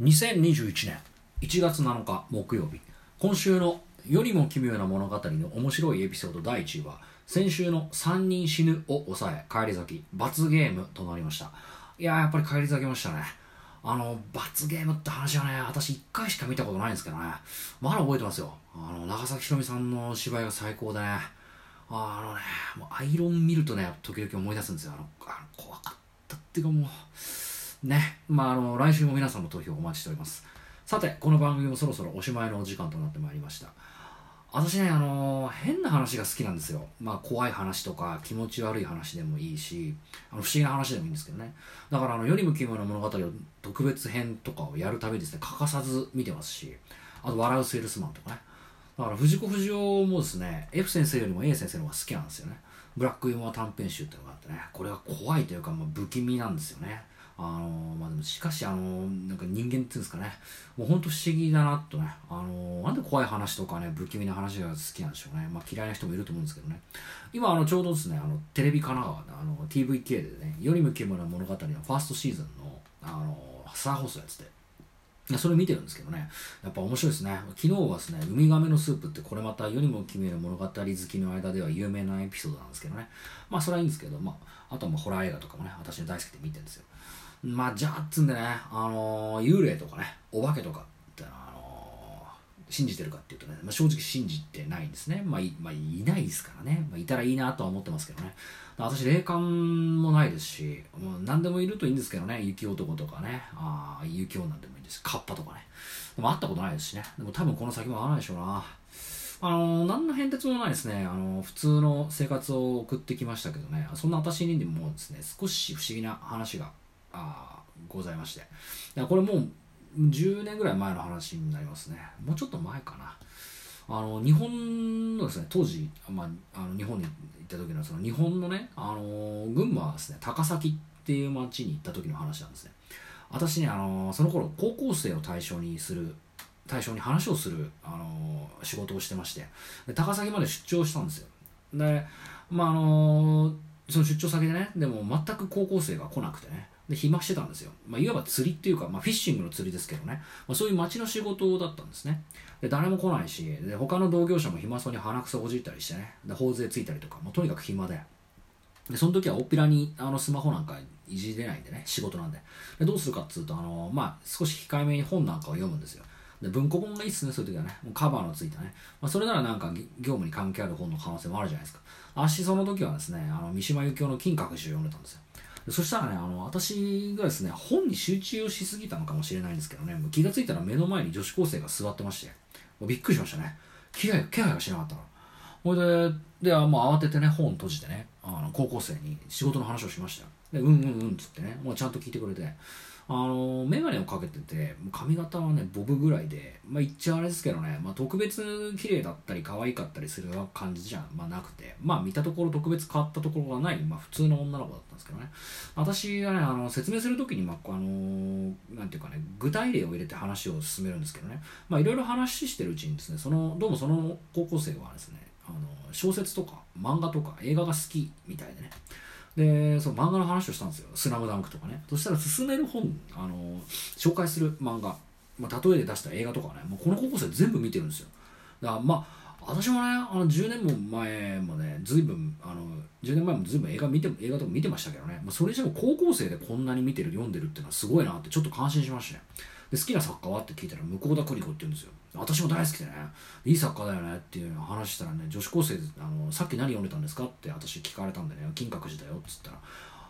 2021年1月7日木曜日今週の世にも奇妙な物語の面白いエピソード第1位は先週の3人死ぬを抑え帰り咲き罰ゲームとなりました。いややっぱり帰り咲きましたね。あの罰ゲームって話はね私1回しか見たことないんですけどね。まだ覚えてますよ。あの長崎ひろみさんの芝居が最高でね。あのねもうアイロン見るとね時々思い出すんですよ。あのあの怖かったっていうかもうね。まああの来週も皆さんの投票お待ちしております。さてこの番組もそろそろおしまいのお時間となってまいりました。私ねあの変な話が好きなんですよ。まあ怖い話とか気持ち悪い話でもいいしあの不思議な話でもいいんですけどね。だからあの世にも奇妙な物語を特別編とかをやるたびですね欠かさず見てますしあと笑うセールスマンとかね。だから藤子不二雄もですね F 先生よりも A 先生の方が好きなんですよね。ブラックユーモア短編集っていうのがあってね。これが怖いというか、まあ、不気味なんですよね。あのまあでもしかしあのなんか人間っていうんですかねもうほんと不思議だなとねあのなんで怖い話とかね不気味な話が好きなんでしょうねまあ嫌いな人もいると思うんですけどね今あのちょうどですねあのテレビ神奈川であの TVK でね世にも奇妙な物語のファーストシーズンのあの再放送やっててそれ見てるんですけどね、やっぱ面白いですね。昨日はですね、ウミガメのスープってこれまた世にも奇妙な物語好きの間では有名なエピソードなんですけどね。まあそれはいいんですけど、まあ、あとはまあホラー映画とかもね、私の大好きで見てるんですよ。まあじゃあっつんでね、あのー、幽霊とかね、お化けとかってあのー、信じてるかっていうとね、まあ、正直信じてないんですね。まあい,、まあ、いないですからね。まあ、いたらいいなとは思ってますけどね。私、霊感もないですし、もう何でもいるといいんですけどね、雪男とかね、あ雪女でもいいですカッパとかね。でも会ったことないですしね。でも多分この先も会わないでしょうな。あのー、何の変哲もないですね。あのー、普通の生活を送ってきましたけどね、そんな私にでもですね、少し不思議な話があございまして。これもう10年ぐらい前の話になりますね。もうちょっと前かな。あの日本のですね当時、まあ、あの日本に行った時のその日本のね、あの群馬ですね高崎っていう町に行った時の話なんですね私ね、あのその頃高校生を対象にする対象に話をする、あの仕事をしてましてで高崎まで出張したんですよでまああのその出張先でねでも全く高校生が来なくてねで暇してたんですよ、まあ、いわば釣りっていうか、まあ、フィッシングの釣りですけどね、まあ、そういう町の仕事だったんですね。で誰も来ないしで他の同業者も暇そうに鼻くそほじったりしてね。で頬杖ついたりとかもうとにかく暇で。でその時はおっぴらにあのスマホなんかいじれないんでね仕事なんで。でどうするかっつうとあの、まあ、少し控えめに本なんかを読むんですよ。で文庫本がいいっすねそういう時はね。もうカバーのついたね、まあ、それならなんか業務に関係ある本の可能性もあるじゃないですか。私その時はですねあの三島由紀夫の金閣寺を読んでたんですよ。そしたらね、あの、私がですね、本に集中をしすぎたのかもしれないんですけどね、気がついたら目の前に女子高生が座ってまして、もうびっくりしましたね。気配気配がしなかったから。ほいで、で、もう慌ててね、本閉じてね、あの高校生に仕事の話をしましたよ。で、うんうんうんっつってね、もうちゃんと聞いてくれて、あの、メガネをかけてて、髪型はね、ボブぐらいで、まあ言っちゃあれですけどね、まあ特別綺麗だったり可愛かったりする感じじゃ、まあ、なくて、まあ見たところ特別変わったところがない、まあ普通の女の子だったんですけどね。私がね、あの、説明するときに、まあ、あの、なんていうかね、具体例を入れて話を進めるんですけどね、まあいろいろ話してるうちにですね、その、どうもその高校生はですね、あの、小説とか漫画とか映画が好きみたいでね、でその漫画の話をしたんですよ「スラムダンクとかね。そしたら進める本あの紹介する漫画、まあ、例えで出した映画とかねもうこの高校生全部見てるんですよ。だからまあ私もねあの10年も前もね随分あの10年前も随分映画見て映画とか見てましたけどね、まあ、それにしても高校生でこんなに見てる読んでるっていうのはすごいなってちょっと感心しましたね。で好きな作家はって聞いたら向田邦子って言うんですよ。私も大好きでね。いい作家だよねっていう話したらね女子高生あのさっき何読んでたんですかって私聞かれたんでね金閣寺だよっつったら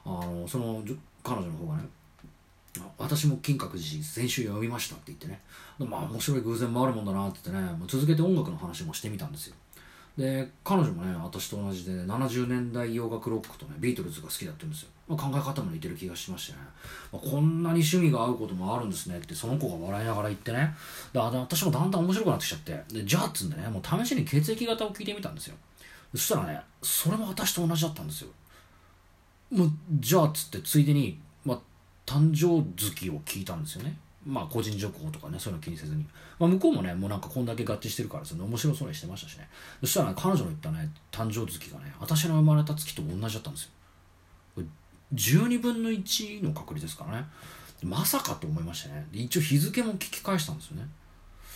あのその彼女の方がね私も金閣寺先週読みましたって言ってね。まあ面白い偶然もあるもんだなって言ってね。もう続けて音楽の話もしてみたんですよ。で彼女もね私と同じで、ね、70年代洋楽ロックとねビートルズが好きだって言うんですよ、まあ、考え方も似てる気がしましてね、まあ、こんなに趣味が合うこともあるんですねってその子が笑いながら言ってね。で私もだんだん面白くなってきちゃって。でじゃあっつんでねもう試しに血液型を聞いてみたんですよ。そしたらねそれも私と同じだったんですよ。もうじゃあっつってついでに、誕生月を聞いたんですよね。まあ個人情報とかねそういうの気にせずに、まあ、向こうもねもうなんかこんだけ合致してるからその面白そうにしてましたしね。そしたら、ね、彼女の言ったね誕生月がね私の生まれた月と同じだったんですよ。12分の1の確率ですからね。まさかと思いましたね。一応日付も聞き返したんですよね。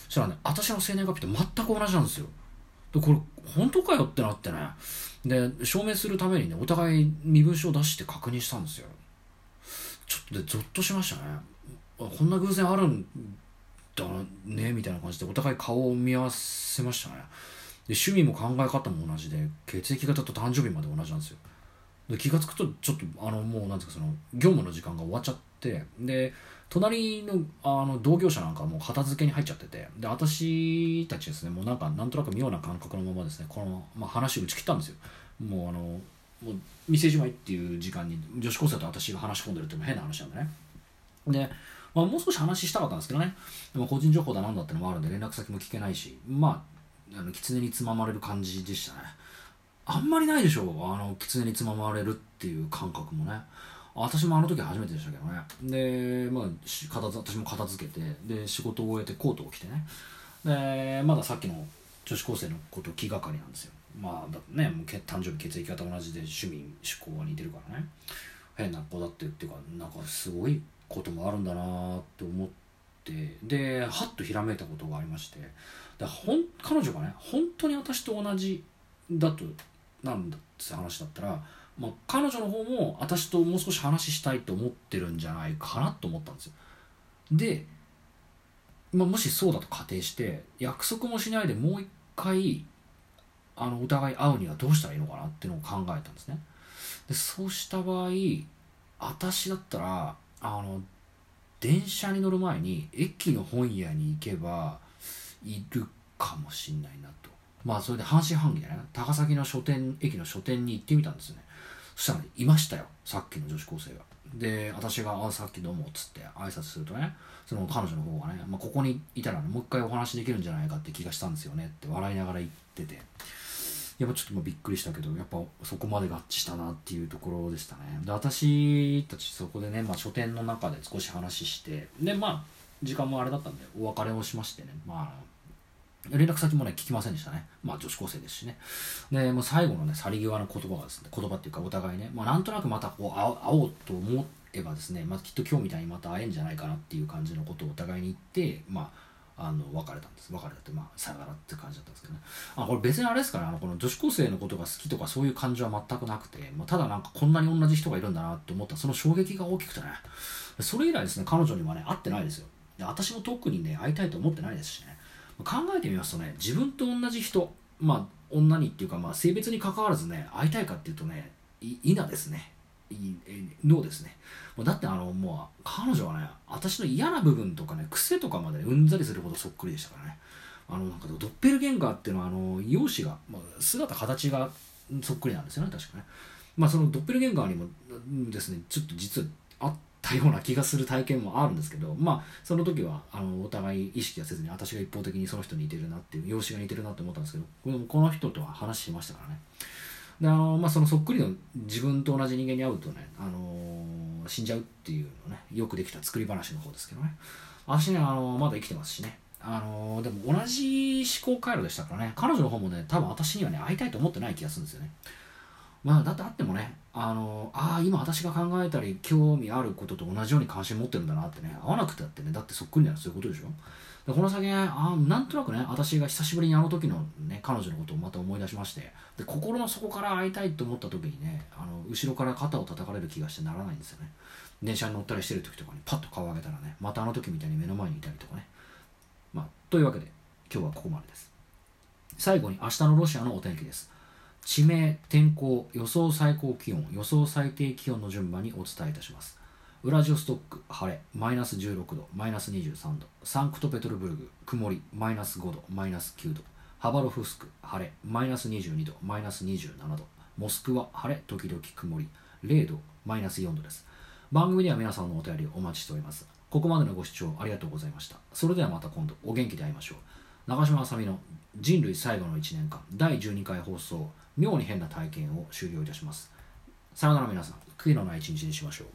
そしたらね私の生年月日と全く同じなんですよ。でこれ本当かよってなってね。で証明するためにねお互い身分証を出して確認したんですよ。でゾッとしましたね。こんな偶然あるんだねみたいな感じでお互い顔を見合わせましたね。で趣味も考え方も同じで血液型と誕生日まで同じなんですよ。で気が付くとちょっとあのもうなんですかその業務の時間が終わっちゃってで隣のあの同業者なんかもう片付けに入っちゃっててで私たちですねもうなんかなんとなく妙な感覚のままですねこの、まあ、話打ち切ったんですよ。もうあのもう店じまいっていう時間に女子高生と私が話し込んでるっても変な話なんでね。で、まあ、もう少し話したかったんですけどね。でも個人情報だなんだってのもあるんで連絡先も聞けないしまああの狐につままれる感じでしたね。あんまりないでしょう。あの狐につままれるっていう感覚もね。私もあの時初めてでしたけどね。で、まあ、片私も片付けてで仕事を終えてコートを着てね。でまださっきの女子高生のこと気がかりなんですよ。まあだねもう誕生日血液型同じで趣味趣向が似てるからね。変な子だってっていうかなんかすごいこともあるんだなって思ってではっとひらめいたことがありまして。でほん彼女がね本当に私と同じだとなんだって話だったら、まあ、彼女の方も私ともう少し話したいと思ってるんじゃないかなと思ったんですよ。で、まあ、もしそうだと仮定して約束もしないでもう一回あのお互い会うにはどうしたらいいのかなっていうのを考えたんですね。でそうした場合私だったらあの電車に乗る前に駅の本屋に行けばいるかもしんないなと。まあそれで半信半疑でね。高崎の書店駅の書店に行ってみたんですよね。そしたら、ね、いましたよ。さっきの女子高生が。で私が「あさっきどうも」っつって挨拶するとねその彼女の方がね、まあ、ここにいたら、ね、もう一回お話できるんじゃないかって気がしたんですよねって笑いながら言ってて。やっぱちょっとびっくりしたけどやっぱそこまで合致したなっていうところでしたねで私たちそこでね、まあ、書店の中で少し話してでまあ時間もあれだったんでお別れをしましてねまあ連絡先もね、聞きませんでしたね。まあ女子高生ですしね。で、もう最後のね、去り際の言葉がですね、言葉っていうかお互いね、まあなんとなくまたこう会おうと思えばですね、まあきっと今日みたいにまた会えるんじゃないかなっていう感じのことをお互いに言って、まあ、あの、別れたんです。別れたって、まあ、さよならって感じだったんですけどね。あ、これ別にあれですから、あの、この女子高生のことが好きとかそういう感じは全くなくて、まあ、ただなんかこんなに同じ人がいるんだなって思ったその衝撃が大きくてね、それ以来ですね、彼女にはね、会ってないですよ。で私も特にね、会いたいと思ってないですしね。考えてみますとね自分と同じ人まあ女にっていうか、まあ、性別に関わらずね会いたいかっていうとねいなですねいノーですね。もうだってあのもう彼女はね私の嫌な部分とかね癖とかまでうんざりするほどそっくりでしたからね。あのなんかドッペルゲンガーっていうのはあの容姿が、まあ、姿形がそっくりなんですよね確かね。まあそのドッペルゲンガーにもですねちょっと実はあったような気がする体験もあるんですけどまあその時はあのお互い意識はせずに私が一方的にその人に似てるなっていう容姿が似てるなって思ったんですけどこの人とは話しましたからね。であの、まあ、そのそっくりの自分と同じ人間に会うとね、あのー、死んじゃうっていうのねよくできた作り話の方ですけどね。私ね、あのー、まだ生きてますしね。あのー、でも同じ思考回路でしたからね。彼女の方もね多分私にはね会いたいと思ってない気がするんですよね。まあだってあってもねあのああ今私が考えたり興味あることと同じように関心持ってるんだなってね合わなくてだってねだってそっくりならそういうことでしょ。でこの先あなんとなくね私が久しぶりにあの時のね彼女のことをまた思い出しましてで心の底から会いたいと思った時にねあの後ろから肩を叩かれる気がしてならないんですよね。電車に乗ったりしてる時とかにパッと顔を上げたらねまたあの時みたいに目の前にいたりとかね。まあというわけで今日はここまでです。最後に明日のロシアのお天気です。地名、天候、予想最高気温、予想最低気温の順番にお伝えいたします。ウラジオストック、晴れ、マイナス16度、マイナス23度。サンクトペトルブルグ、曇り、マイナス5度、マイナス9度。ハバロフスク、晴れ、マイナス22度、マイナス27度。モスクワ、晴れ、時々曇り、0度、マイナス4度です。番組では皆さんのお便りをお待ちしております。ここまでのご視聴ありがとうございました。それではまた今度お元気で会いましょう。長嶋あさみの人類最後の1年間第12回放送妙に変な体験を終了いたしますさよなら皆さん悔いのない一日にしましょう